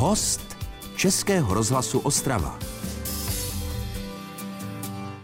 Host Českého rozhlasu Ostrava.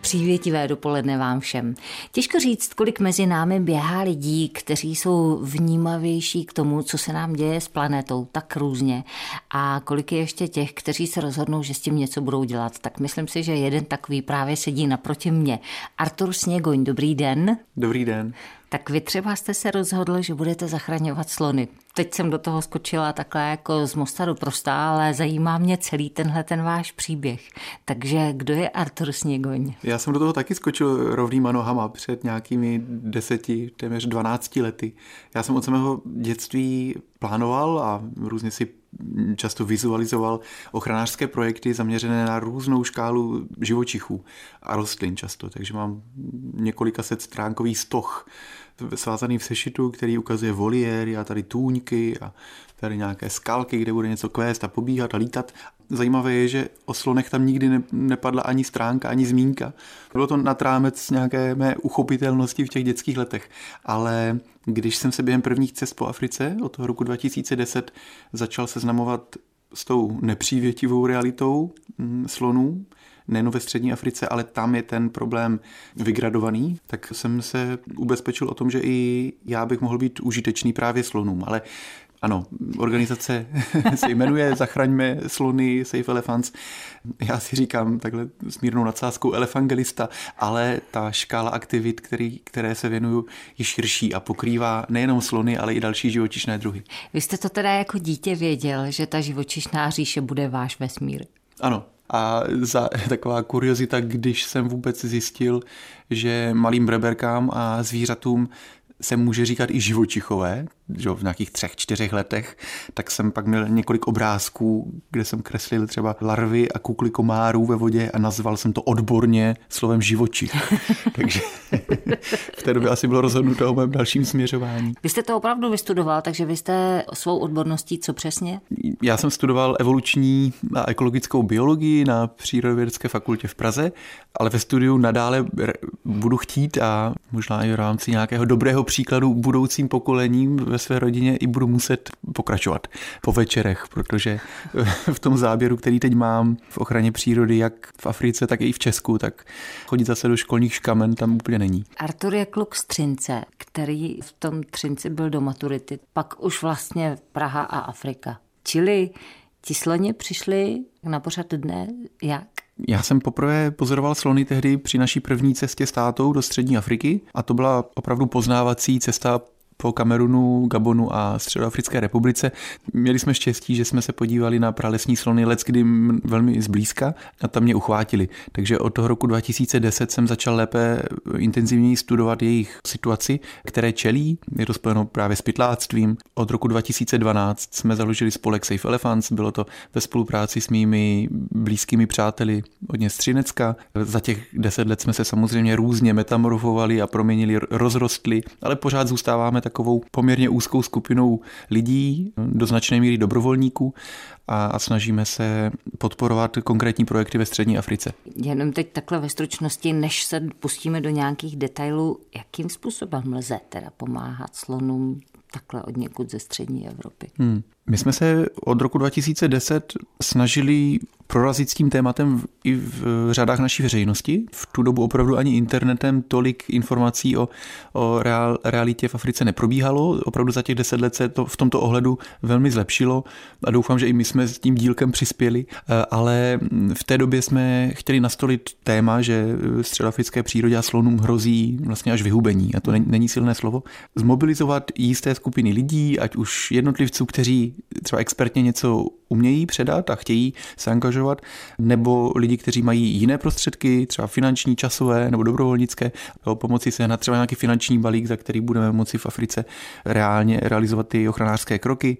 Přívětivé dopoledne vám všem. Těžko říct, kolik mezi námi běhá lidí, kteří jsou vnímavější k tomu, co se nám děje s planetou tak různě a kolik je ještě těch, kteří se rozhodnou, že s tím něco budou dělat. Tak myslím si, že jeden takový právě sedí naproti mě. Artur Sněgoň, dobrý den. Dobrý den. Tak vy třeba jste se rozhodl, že budete zachraňovat slony. Teď jsem do toho skočila takhle jako z mosta do prostá, ale zajímá mě celý tenhle ten váš příběh. Takže kdo je Artur Sněgoň? Já jsem do toho taky skočil rovnýma nohama před nějakými deseti, téměř 12 lety. Já jsem od samého dětství plánoval a různě si často vizualizoval ochranářské projekty zaměřené na různou škálu živočichů a rostlin často, takže mám několika set stránkový stoch svázaný v sešitu, který ukazuje voliéry a tady tůňky a tady nějaké skalky, kde bude něco kvést a pobíhat a lítat. Zajímavé je, že o slonech tam nikdy ne, nepadla ani stránka, ani zmínka. Bylo to nad rámec nějaké mé uchopitelnosti v těch dětských letech. Ale když jsem se během prvních cest po Africe od toho roku 2010 začal seznamovat s tou nepřívětivou realitou mm, slonů, nejen ve střední Africe, ale tam je ten problém vygradovaný, tak jsem se ubezpečil o tom, že i já bych mohl být užitečný právě slonům. Ale ano, organizace se jmenuje Zachraňme slony Safe Elephants. Já si říkám takhle s mírnou nadsázkou elefangelista, ale ta škála aktivit, který, které se věnuju, je širší a pokrývá nejenom slony, ale i další živočišné druhy. Vy jste to teda jako dítě věděl, že ta živočišná říše bude váš vesmír? Ano, a za taková kuriozita, když jsem vůbec zjistil, že malým breberkám a zvířatům se může říkat i živočichové, že v nějakých třech, čtyřech letech, tak jsem pak měl několik obrázků, kde jsem kreslil třeba larvy a kukly komárů ve vodě a nazval jsem to odborně slovem živočich. takže v té době asi bylo rozhodnuto o mém dalším směřování. Vy jste to opravdu vystudoval, takže vy jste svou odborností co přesně? Já jsem studoval evoluční a ekologickou biologii na Přírodovědecké fakultě v Praze, ale ve studiu nadále budu chtít a možná i v rámci nějakého dobrého příkladu budoucím pokolením ve své rodině i budu muset pokračovat po večerech, protože v tom záběru, který teď mám v ochraně přírody, jak v Africe, tak i v Česku, tak chodit zase do školních škamen tam úplně není. Artur je kluk z Třince, který v tom Třinci byl do maturity, pak už vlastně Praha a Afrika. Čili ti sloně přišli na pořad dne jak? Já jsem poprvé pozoroval slony tehdy při naší první cestě s tátou do střední Afriky a to byla opravdu poznávací cesta po Kamerunu, Gabonu a Středoafrické republice. Měli jsme štěstí, že jsme se podívali na pralesní slony let, kdy velmi zblízka a tam mě uchvátili. Takže od toho roku 2010 jsem začal lépe intenzivněji studovat jejich situaci, které čelí. Je to spojeno právě s pytláctvím. Od roku 2012 jsme založili spolek Safe Elephants, bylo to ve spolupráci s mými blízkými přáteli hodně z Třinecka. Za těch deset let jsme se samozřejmě různě metamorfovali a proměnili, rozrostli, ale pořád zůstáváme takovou poměrně úzkou skupinou lidí, do značné míry dobrovolníků a, a snažíme se podporovat konkrétní projekty ve střední Africe. Jenom teď takhle ve stručnosti, než se pustíme do nějakých detailů, jakým způsobem lze teda pomáhat slonům takhle od někud ze střední Evropy? Hmm. My jsme se od roku 2010 snažili prorazit s tím tématem i v řadách naší veřejnosti. V tu dobu opravdu ani internetem tolik informací o, o real, realitě v Africe neprobíhalo. Opravdu za těch deset let se to v tomto ohledu velmi zlepšilo a doufám, že i my jsme s tím dílkem přispěli, eh, ale v té době jsme chtěli nastolit téma, že středoafrické přírodě a slonům hrozí vlastně až vyhubení, a to není silné slovo, zmobilizovat jisté skupiny lidí, ať už jednotlivců, kteří třeba expertně něco umějí předat a chtějí se angažovat, nebo lidi, kteří mají jiné prostředky, třeba finanční, časové nebo dobrovolnické, o pomoci se na třeba nějaký finanční balík, za který budeme moci v Africe reálně realizovat ty ochranářské kroky.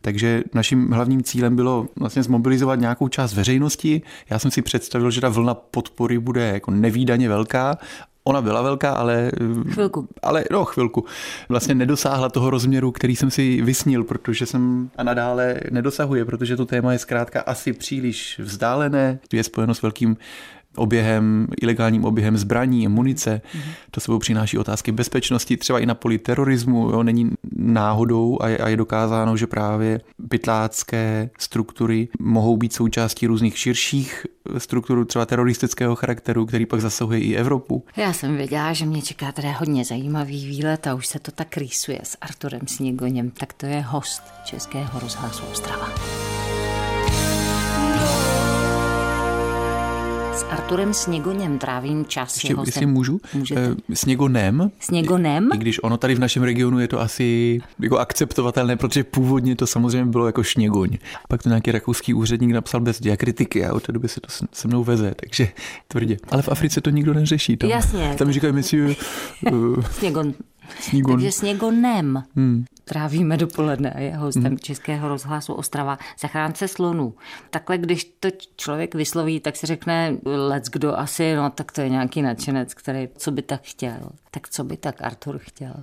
Takže naším hlavním cílem bylo vlastně zmobilizovat nějakou část veřejnosti. Já jsem si představil, že ta vlna podpory bude jako nevýdaně velká Ona byla velká, ale... Chvilku. Ale no, chvilku. Vlastně nedosáhla toho rozměru, který jsem si vysnil, protože jsem a nadále nedosahuje, protože to téma je zkrátka asi příliš vzdálené. Je spojeno s velkým oběhem, ilegálním oběhem zbraní, munice. Mm-hmm. To sebou přináší otázky bezpečnosti, třeba i na poli terorismu. Jo, není náhodou a je, a je dokázáno, že právě pytlácké struktury mohou být součástí různých širších struktur třeba teroristického charakteru, který pak zasahuje i Evropu. Já jsem věděla, že mě čeká tady hodně zajímavý výlet a už se to tak rýsuje s Arturem Sněgoněm, tak to je host Českého rozhlasu Ostrava. S Arturem Sněgoněm trávím čas. Ještě, jestli můžu, Můžete. Eh, Sněgonem. Sněgonem. I když ono tady v našem regionu je to asi jako akceptovatelné, protože původně to samozřejmě bylo jako Šněgoň. Pak to nějaký rakouský úředník napsal bez diakritiky a od té doby se to se mnou veze, takže tvrdě. Ale v Africe to nikdo neřeší. Tam, Jasně. Tam říkají, monsieur... Uh, Sněgon. Snígon. Takže sněgonem hmm. Trávíme dopoledne a je hostem hmm. Českého rozhlasu Ostrava zachránce slonů. Takhle, když to člověk vysloví, tak si řekne, lec kdo asi, no tak to je nějaký nadšenec, který co by tak chtěl. Tak co by tak Artur chtěl?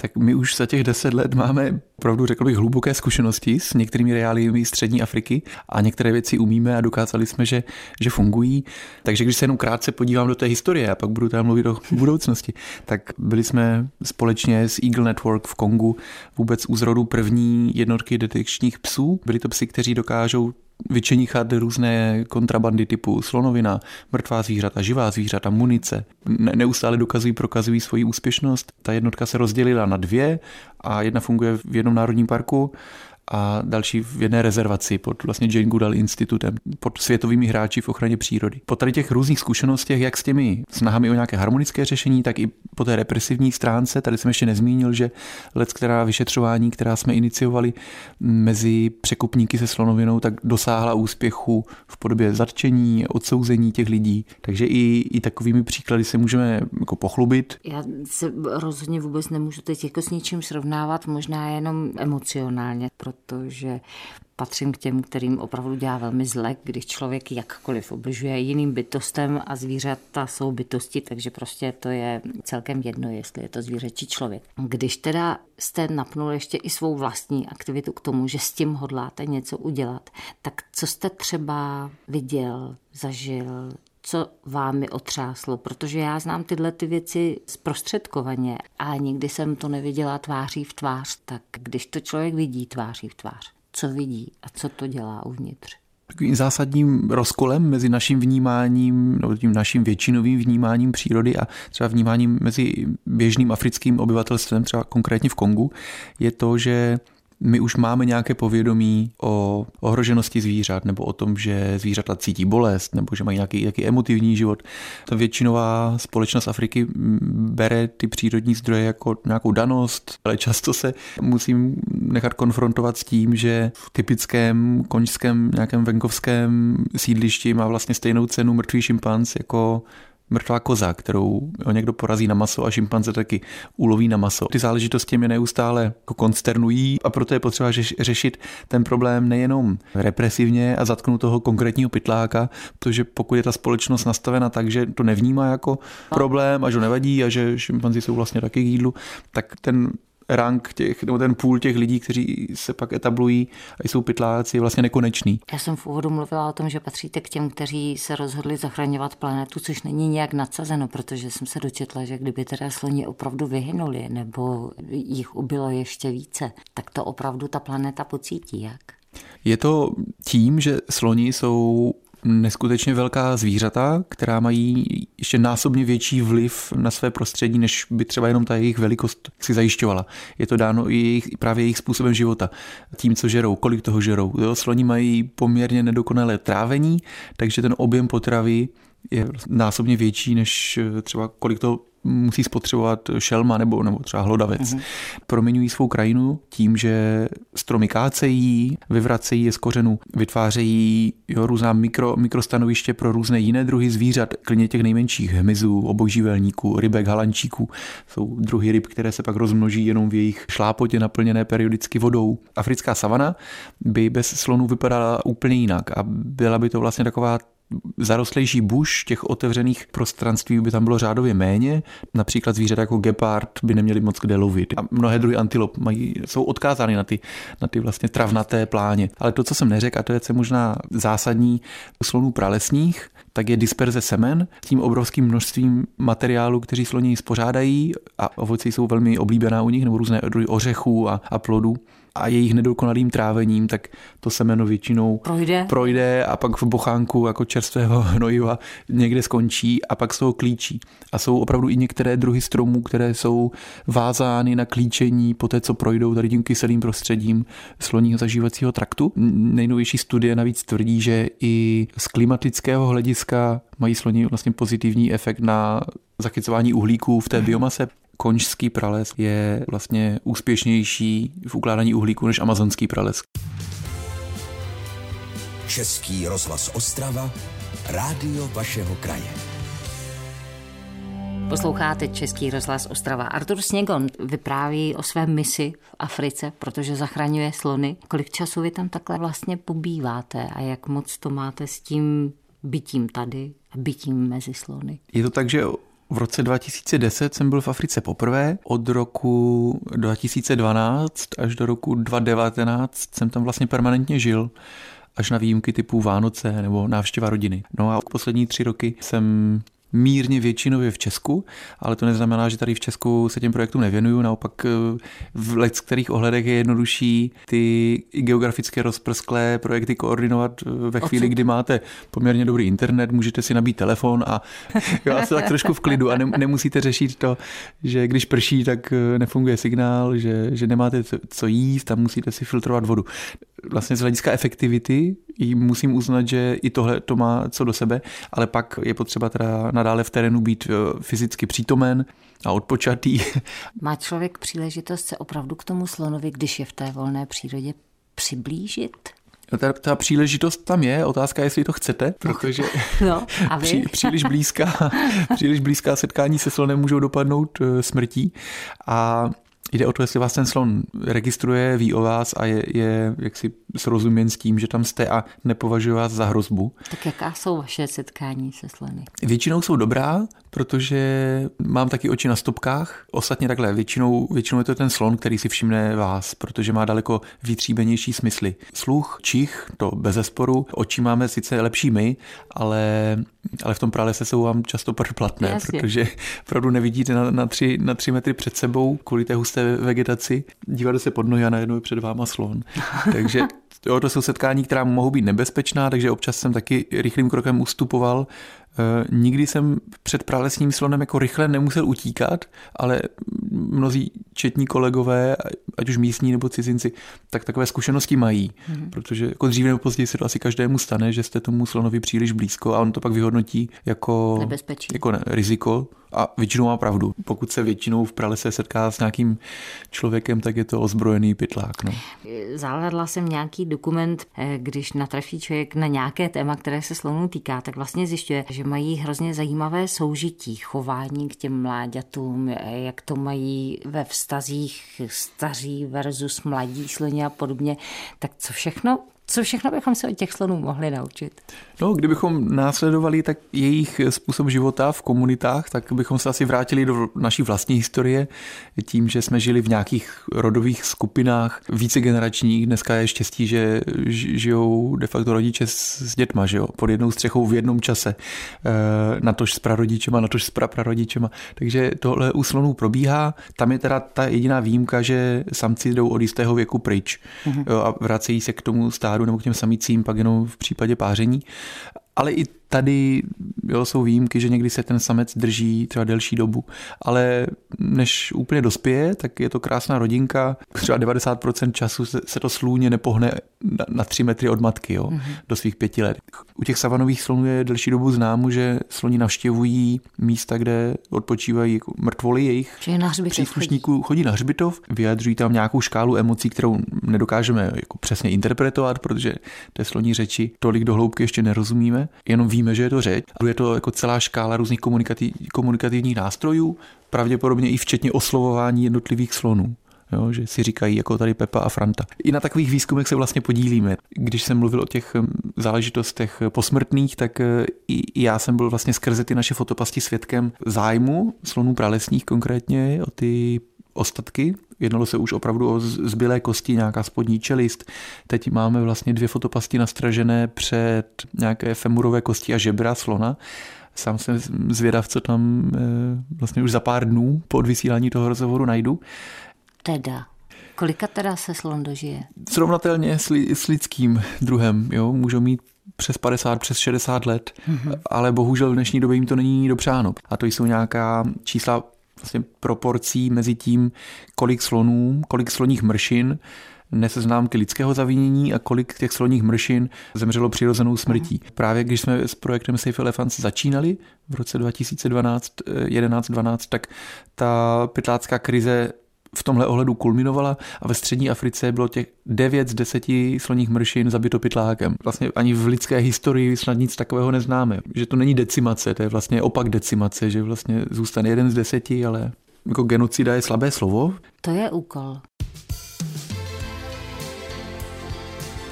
Tak my už za těch deset let máme, opravdu řekl bych, hluboké zkušenosti s některými reáliemi střední Afriky a některé věci umíme a dokázali jsme, že, že fungují. Takže když se jenom krátce podívám do té historie a pak budu tam mluvit o budoucnosti, tak byli jsme společně s Eagle Network v Kongu vůbec u zrodu první jednotky detekčních psů. Byli to psy, kteří dokážou vyčenichat různé kontrabandy typu slonovina, mrtvá zvířata, živá zvířata, munice. Ne- neustále dokazují, prokazují svoji úspěšnost. Ta jednotka se rozdělila na dvě a jedna funguje v jednom národním parku a další v jedné rezervaci pod vlastně Jane Goodall institutem, pod světovými hráči v ochraně přírody. Po tady těch různých zkušenostech, jak s těmi snahami o nějaké harmonické řešení, tak i po té represivní stránce, tady jsem ještě nezmínil, že let, která vyšetřování, která jsme iniciovali mezi překupníky se slonovinou, tak dosáhla úspěchu v podobě zatčení, odsouzení těch lidí. Takže i, i takovými příklady se můžeme jako pochlubit. Já se rozhodně vůbec nemůžu teď jako s ničím srovnávat, možná jenom emocionálně, protože patřím k těm, kterým opravdu dělá velmi zle, když člověk jakkoliv obližuje jiným bytostem a zvířata jsou bytosti, takže prostě to je celkem jedno, jestli je to zvíře či člověk. Když teda jste napnul ještě i svou vlastní aktivitu k tomu, že s tím hodláte něco udělat, tak co jste třeba viděl, zažil, co vámi otřáslo, protože já znám tyhle ty věci zprostředkovaně a nikdy jsem to neviděla tváří v tvář, tak když to člověk vidí tváří v tvář, co vidí a co to dělá uvnitř? Takovým zásadním rozkolem mezi naším vnímáním, nebo tím naším většinovým vnímáním přírody a třeba vnímáním mezi běžným africkým obyvatelstvem, třeba konkrétně v Kongu, je to, že my už máme nějaké povědomí o ohroženosti zvířat nebo o tom, že zvířata cítí bolest nebo že mají nějaký, nějaký emotivní život. Ta většinová společnost Afriky bere ty přírodní zdroje jako nějakou danost, ale často se musím nechat konfrontovat s tím, že v typickém koňském nějakém venkovském sídlišti má vlastně stejnou cenu mrtvý šimpanz jako mrtvá koza, kterou někdo porazí na maso a šimpanze taky uloví na maso. Ty záležitosti mě neustále jako konsternují a proto je potřeba řešit ten problém nejenom represivně a zatknout toho konkrétního pytláka, protože pokud je ta společnost nastavena tak, že to nevnímá jako problém a že nevadí a že šimpanzi jsou vlastně taky k jídlu, tak ten rank těch, nebo ten půl těch lidí, kteří se pak etablují a jsou pytláci, je vlastně nekonečný. Já jsem v úvodu mluvila o tom, že patříte k těm, kteří se rozhodli zachraňovat planetu, což není nějak nadsazeno, protože jsem se dočetla, že kdyby teda sloni opravdu vyhynuli nebo jich ubylo ještě více, tak to opravdu ta planeta pocítí jak? Je to tím, že sloni jsou neskutečně velká zvířata, která mají ještě násobně větší vliv na své prostředí, než by třeba jenom ta jejich velikost si zajišťovala. Je to dáno i jejich, právě jejich způsobem života. Tím, co žerou, kolik toho žerou. Jo, sloni mají poměrně nedokonalé trávení, takže ten objem potravy je násobně větší, než třeba kolik to musí spotřebovat šelma nebo, nebo třeba hlodavec. Mm-hmm. Proměňují svou krajinu tím, že stromy kácejí, vyvracejí je z kořenů, vytvářejí jo, různá mikro, mikrostanoviště pro různé jiné druhy zvířat, klidně těch nejmenších hmyzů, obojživelníků, rybek, halančíků. Jsou druhy ryb, které se pak rozmnoží jenom v jejich šlápotě naplněné periodicky vodou. Africká savana by bez slonů vypadala úplně jinak a byla by to vlastně taková zarostlejší buš, těch otevřených prostranství by tam bylo řádově méně. Například zvířata jako gepard by neměli moc kde lovit. A mnohé druhy antilop mají, jsou odkázány na ty, na ty vlastně travnaté pláně. Ale to, co jsem neřekl, a to je co možná zásadní u slonů pralesních, tak je disperze semen s tím obrovským množstvím materiálu, kteří sloni spořádají a ovoce jsou velmi oblíbená u nich, nebo různé druhy ořechů a, a plodů a jejich nedokonalým trávením, tak to semeno většinou projde. projde a pak v bochánku jako čerstvého hnojiva někde skončí a pak z toho klíčí. A jsou opravdu i některé druhy stromů, které jsou vázány na klíčení po té, co projdou tady tím kyselým prostředím sloního zažívacího traktu. Nejnovější studie navíc tvrdí, že i z klimatického hlediska mají sloni vlastně pozitivní efekt na zachycování uhlíků v té biomase konžský prales je vlastně úspěšnější v ukládání uhlíku než amazonský prales. Český rozhlas Ostrava, rádio vašeho kraje. Posloucháte Český rozhlas Ostrava. Artur Sněgon vypráví o své misi v Africe, protože zachraňuje slony. Kolik času vy tam takhle vlastně pobýváte a jak moc to máte s tím bytím tady a bytím mezi slony? Je to tak, že v roce 2010 jsem byl v Africe poprvé. Od roku 2012 až do roku 2019 jsem tam vlastně permanentně žil až na výjimky typu Vánoce nebo návštěva rodiny. No a poslední tři roky jsem mírně většinově v Česku, ale to neznamená, že tady v Česku se těm projektům nevěnuju, naopak eh, v let kterých ohledech je jednodušší ty geografické rozprsklé projekty koordinovat eh, ve chvíli, kdy máte poměrně dobrý internet, můžete si nabít telefon a jo, a tak trošku v klidu a ne, nemusíte řešit to, že když prší, tak eh, nefunguje signál, že, že nemáte co jíst a musíte si filtrovat vodu. Vlastně z hlediska efektivity musím uznat, že i tohle to má co do sebe, ale pak je potřeba teda nadále v terénu být eh, fyzicky přítomen a odpočatý. Má člověk příležitost se opravdu k tomu slonovi, když je v té volné přírodě, přiblížit? No, ta, ta příležitost tam je, otázka je, jestli to chcete, protože no, a vy? Pří, příliš, blízká, příliš blízká setkání se slonem můžou dopadnout eh, smrtí a Jde o to, jestli vás ten slon registruje, ví o vás a je, je jaksi srozuměn s tím, že tam jste a nepovažuje vás za hrozbu. Tak jaká jsou vaše setkání se slony? Většinou jsou dobrá, protože mám taky oči na stopkách. Ostatně takhle, většinou, většinou je to ten slon, který si všimne vás, protože má daleko vytříbenější smysly. Sluch, čich, to bez zesporu. Oči máme sice lepší my, ale, ale v tom pralese jsou vám často Jasně. protože opravdu nevidíte na, na, tři, na tři metry před sebou kvůli té husté vegetaci. Díváte se pod nohy a najednou je před váma slon. Takže Jo, to jsou setkání, která mohou být nebezpečná, takže občas jsem taky rychlým krokem ustupoval Eh, nikdy jsem před pralesním slonem jako rychle nemusel utíkat, ale mnozí četní kolegové, ať už místní nebo cizinci, tak takové zkušenosti mají, mm. protože jako dříve nebo později se to asi každému stane, že jste tomu slonovi příliš blízko a on to pak vyhodnotí jako, Nebezpečí. jako ne, riziko a většinou má pravdu. Pokud se většinou v pralese setká s nějakým člověkem, tak je to ozbrojený pytlák. No. Zahledla jsem nějaký dokument, eh, když natrefí člověk na nějaké téma, které se slonů týká, tak vlastně zjišťuje, že mají hrozně zajímavé soužití, chování k těm mláďatům, jak to mají ve vztazích staří versus mladí sloni a podobně. Tak co všechno co všechno bychom se od těch slonů mohli naučit? No, kdybychom následovali tak jejich způsob života v komunitách, tak bychom se asi vrátili do naší vlastní historie tím, že jsme žili v nějakých rodových skupinách více generačních. Dneska je štěstí, že žijou de facto rodiče s, dětma, že jo? pod jednou střechou v jednom čase. E, natož s prarodičema, natož s praprarodičema. Takže tohle u slonů probíhá. Tam je teda ta jediná výjimka, že samci jdou od jistého věku pryč mm-hmm. a vracejí se k tomu stádu nebo k těm samicím pak jenom v případě páření. Ale i tady jo, jsou výjimky, že někdy se ten samec drží třeba delší dobu, ale než úplně dospěje, tak je to krásná rodinka. Třeba 90% času se, se to slůně nepohne na, na tři metry od matky jo, mm-hmm. do svých pěti let. U těch savanových slonů je delší dobu známo, že sloni navštěvují místa, kde odpočívají jako mrtvoly jejich příslušníků. Chodí. chodí na hřbitov, vyjadřují tam nějakou škálu emocí, kterou nedokážeme jako přesně interpretovat, protože té sloní řeči tolik do hloubky ještě nerozumíme, jenom víme, že je to řeč. Je to jako celá škála různých komunikativ, komunikativních nástrojů, pravděpodobně i včetně oslovování jednotlivých slonů. jo, že si říkají jako tady Pepa a Franta. I na takových výzkumech se vlastně podílíme. Když jsem mluvil o těch hm, záležitostech posmrtných, tak eh, i já jsem byl vlastně skrze ty naše fotopasti svědkem zájmu slonů pralesních konkrétně o ty ostatky. Jednalo se už opravdu o zbylé kosti, nějaká spodní čelist. Teď máme vlastně dvě fotopasti nastražené před nějaké femurové kosti a žebra slona. Sám jsem zvědav, co tam eh, vlastně už za pár dnů po odvysílání toho rozhovoru najdu. Teda, kolika teda se slon dožije? Srovnatelně s, li, s lidským druhem, jo, můžou mít přes 50, přes 60 let, mm-hmm. ale bohužel v dnešní době jim to není dopřáno. A to jsou nějaká čísla vlastně proporcí mezi tím, kolik slonů, kolik sloních mršin nese známky lidského zavinění a kolik těch sloních mršin zemřelo přirozenou smrtí. Právě když jsme s projektem Safe Elephants začínali v roce 2012, 11, 12, tak ta pytlácká krize v tomhle ohledu kulminovala a ve střední Africe bylo těch 9 z 10 sloních mršin zabito pytlákem. Vlastně ani v lidské historii snad nic takového neznáme. Že to není decimace, to je vlastně opak decimace, že vlastně zůstane jeden z deseti, ale jako genocida je slabé slovo. To je úkol.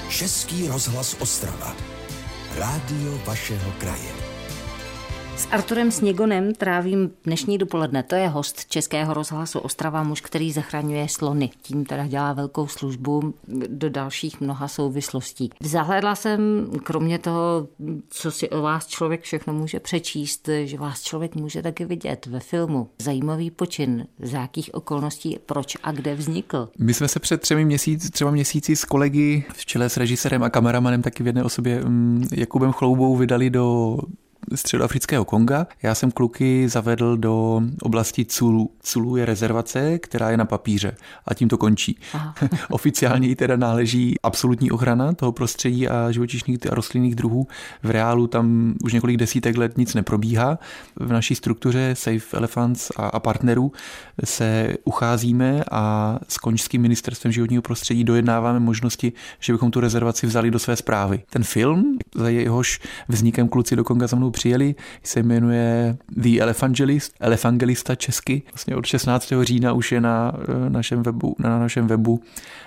Český rozhlas Ostrava. Rádio vašeho kraje. S Arturem Sněgonem trávím dnešní dopoledne. To je host Českého rozhlasu Ostrava, muž, který zachraňuje slony. Tím teda dělá velkou službu do dalších mnoha souvislostí. Zahledla jsem, kromě toho, co si o vás člověk všechno může přečíst, že vás člověk může taky vidět ve filmu. Zajímavý počin, z jakých okolností, proč a kde vznikl. My jsme se před třemi měsíci, třeba měsíci s kolegy v čele s režisérem a kameramanem taky v jedné osobě mm, Jakubem Chloubou vydali do středoafrického Konga. Já jsem kluky zavedl do oblasti Culu. Culu je rezervace, která je na papíře a tím to končí. Oficiálně jí teda náleží absolutní ochrana toho prostředí a živočišných a rostlinných druhů. V reálu tam už několik desítek let nic neprobíhá. V naší struktuře Safe Elephants a, a partnerů se ucházíme a s končským ministerstvem životního prostředí dojednáváme možnosti, že bychom tu rezervaci vzali do své zprávy. Ten film, za jehož vznikem kluci do Konga za mnou přijeli, se jmenuje The Elephangelist, Elephangelista česky. Vlastně od 16. října už je na eh, našem webu, na našem webu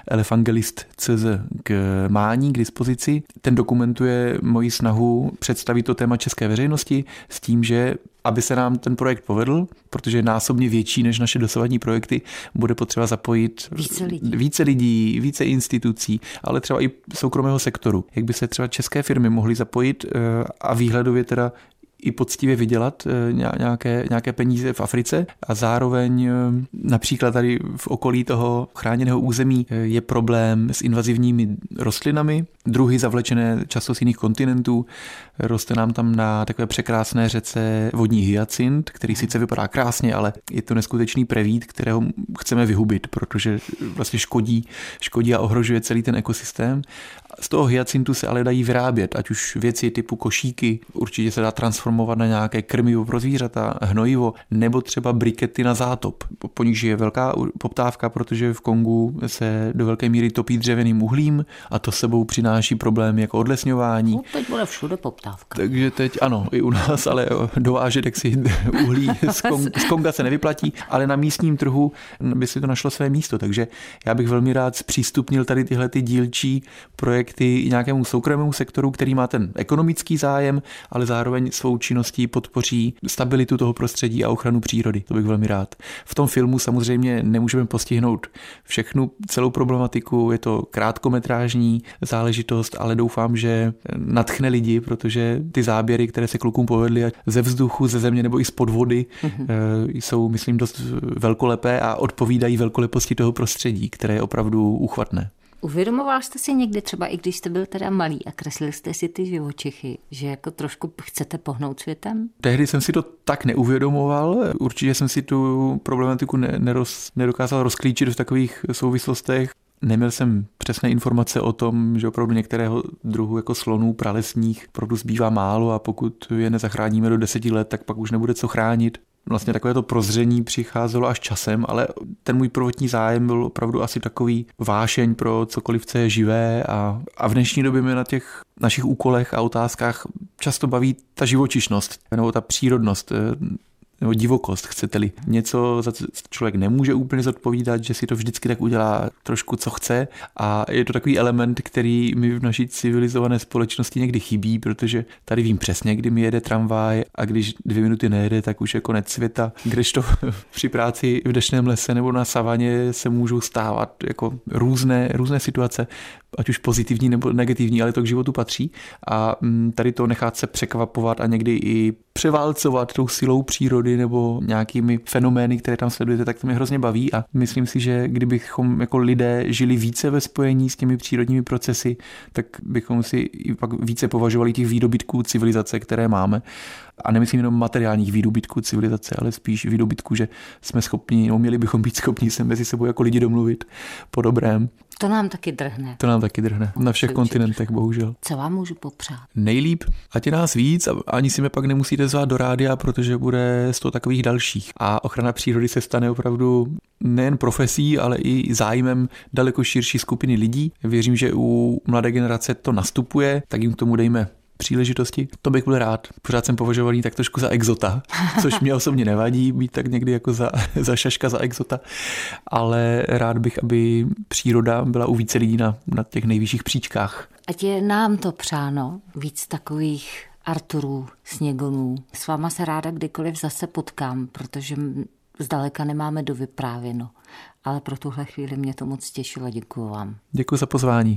elephangelist.cz k mání, k dispozici. Ten dokumentuje moji snahu představit to téma české veřejnosti s tím, že aby se nám ten projekt povedl, protože je násobně větší než naše dosavadní projekty, bude potřeba zapojit více lidí. více lidí, více institucí, ale třeba i soukromého sektoru. Jak by se třeba české firmy mohly zapojit eh, a výhledově teda i poctivě vydělat eh, nějaké, nějaké peníze v Africe a zároveň eh, například tady v okolí toho chráněného území eh, je problém s invazivními rostlinami, druhy zavlečené často z jiných kontinentů. Roste nám tam na takové překrásné řece vodní hyacint, který sice vypadá krásně, ale je to neskutečný prevít, kterého chceme vyhubit, protože vlastně škodí, škodí a ohrožuje celý ten ekosystém. Z toho hyacintu se ale dají vyrábět, ať už věci typu košíky, určitě se dá transformovat na nějaké krmivo pro zvířata, hnojivo, nebo třeba brikety na zátop. Po nich je velká poptávka, protože v Kongu se do velké míry topí dřevěným uhlím a to sebou přináší problémy jako odlesňování. No, teď bude všude poptávka. Takže teď ano, i u nás, ale dovážet jak si uhlí z, Kong, z Konga se nevyplatí, ale na místním trhu by si to našlo své místo. Takže já bych velmi rád zpřístupnil tady tyhle ty dílčí projekty projekty nějakému soukromému sektoru, který má ten ekonomický zájem, ale zároveň svou činností podpoří stabilitu toho prostředí a ochranu přírody. To bych velmi rád. V tom filmu samozřejmě nemůžeme postihnout všechnu celou problematiku, je to krátkometrážní záležitost, ale doufám, že natchne lidi, protože ty záběry, které se klukům povedly ze vzduchu, ze země nebo i z podvody, mm-hmm. jsou, myslím, dost velkolepé a odpovídají velkoleposti toho prostředí, které je opravdu uchvatné. Uvědomoval jste si někdy třeba, i když jste byl teda malý a kreslil jste si ty živočichy, že jako trošku chcete pohnout světem? Tehdy jsem si to tak neuvědomoval. Určitě jsem si tu problematiku neroz, nedokázal rozklíčit v takových souvislostech. Neměl jsem přesné informace o tom, že opravdu některého druhu jako slonů pralesních opravdu zbývá málo a pokud je nezachráníme do deseti let, tak pak už nebude co chránit vlastně takové to prozření přicházelo až časem, ale ten můj prvotní zájem byl opravdu asi takový vášeň pro cokoliv, co je živé a, a v dnešní době mi na těch našich úkolech a otázkách často baví ta živočišnost nebo ta přírodnost nebo divokost, chcete-li. Něco, za co člověk nemůže úplně zodpovídat, že si to vždycky tak udělá trošku, co chce a je to takový element, který mi v naší civilizované společnosti někdy chybí, protože tady vím přesně, kdy mi jede tramvaj a když dvě minuty nejede, tak už je konec světa, kdežto při práci v dešném lese nebo na savaně se můžou stávat jako různé, různé situace, ať už pozitivní nebo negativní, ale to k životu patří a mm, tady to nechat se překvapovat a někdy i převálcovat tou silou přírody nebo nějakými fenomény, které tam sledujete, tak to mě hrozně baví a myslím si, že kdybychom jako lidé žili více ve spojení s těmi přírodními procesy, tak bychom si i pak více považovali těch výdobytků civilizace, které máme. A nemyslím jenom materiálních výdobytků civilizace, ale spíš výdobytků, že jsme schopni, nebo měli bychom být schopni se mezi sebou jako lidi domluvit po dobrém. To nám taky drhne. To nám taky drhne. Na všech kontinentech, bohužel. Co vám můžu popřát? Nejlíp, ať je nás víc a ani si mě pak nemusíte zvát do rádia, protože bude sto takových dalších. A ochrana přírody se stane opravdu nejen profesí, ale i zájmem daleko širší skupiny lidí. Věřím, že u mladé generace to nastupuje, tak jim k tomu dejme příležitosti. To bych byl rád. Pořád jsem považovaný tak trošku za exota, což mě osobně nevadí být tak někdy jako za, za šaška, za exota, ale rád bych, aby příroda byla u více lidí na, na těch nejvyšších příčkách. Ať je nám to přáno, víc takových Arturů, Sněgonů. S váma se ráda kdykoliv zase potkám, protože zdaleka nemáme do vyprávěno. Ale pro tuhle chvíli mě to moc těšilo. Děkuji vám. Děkuji za pozvání.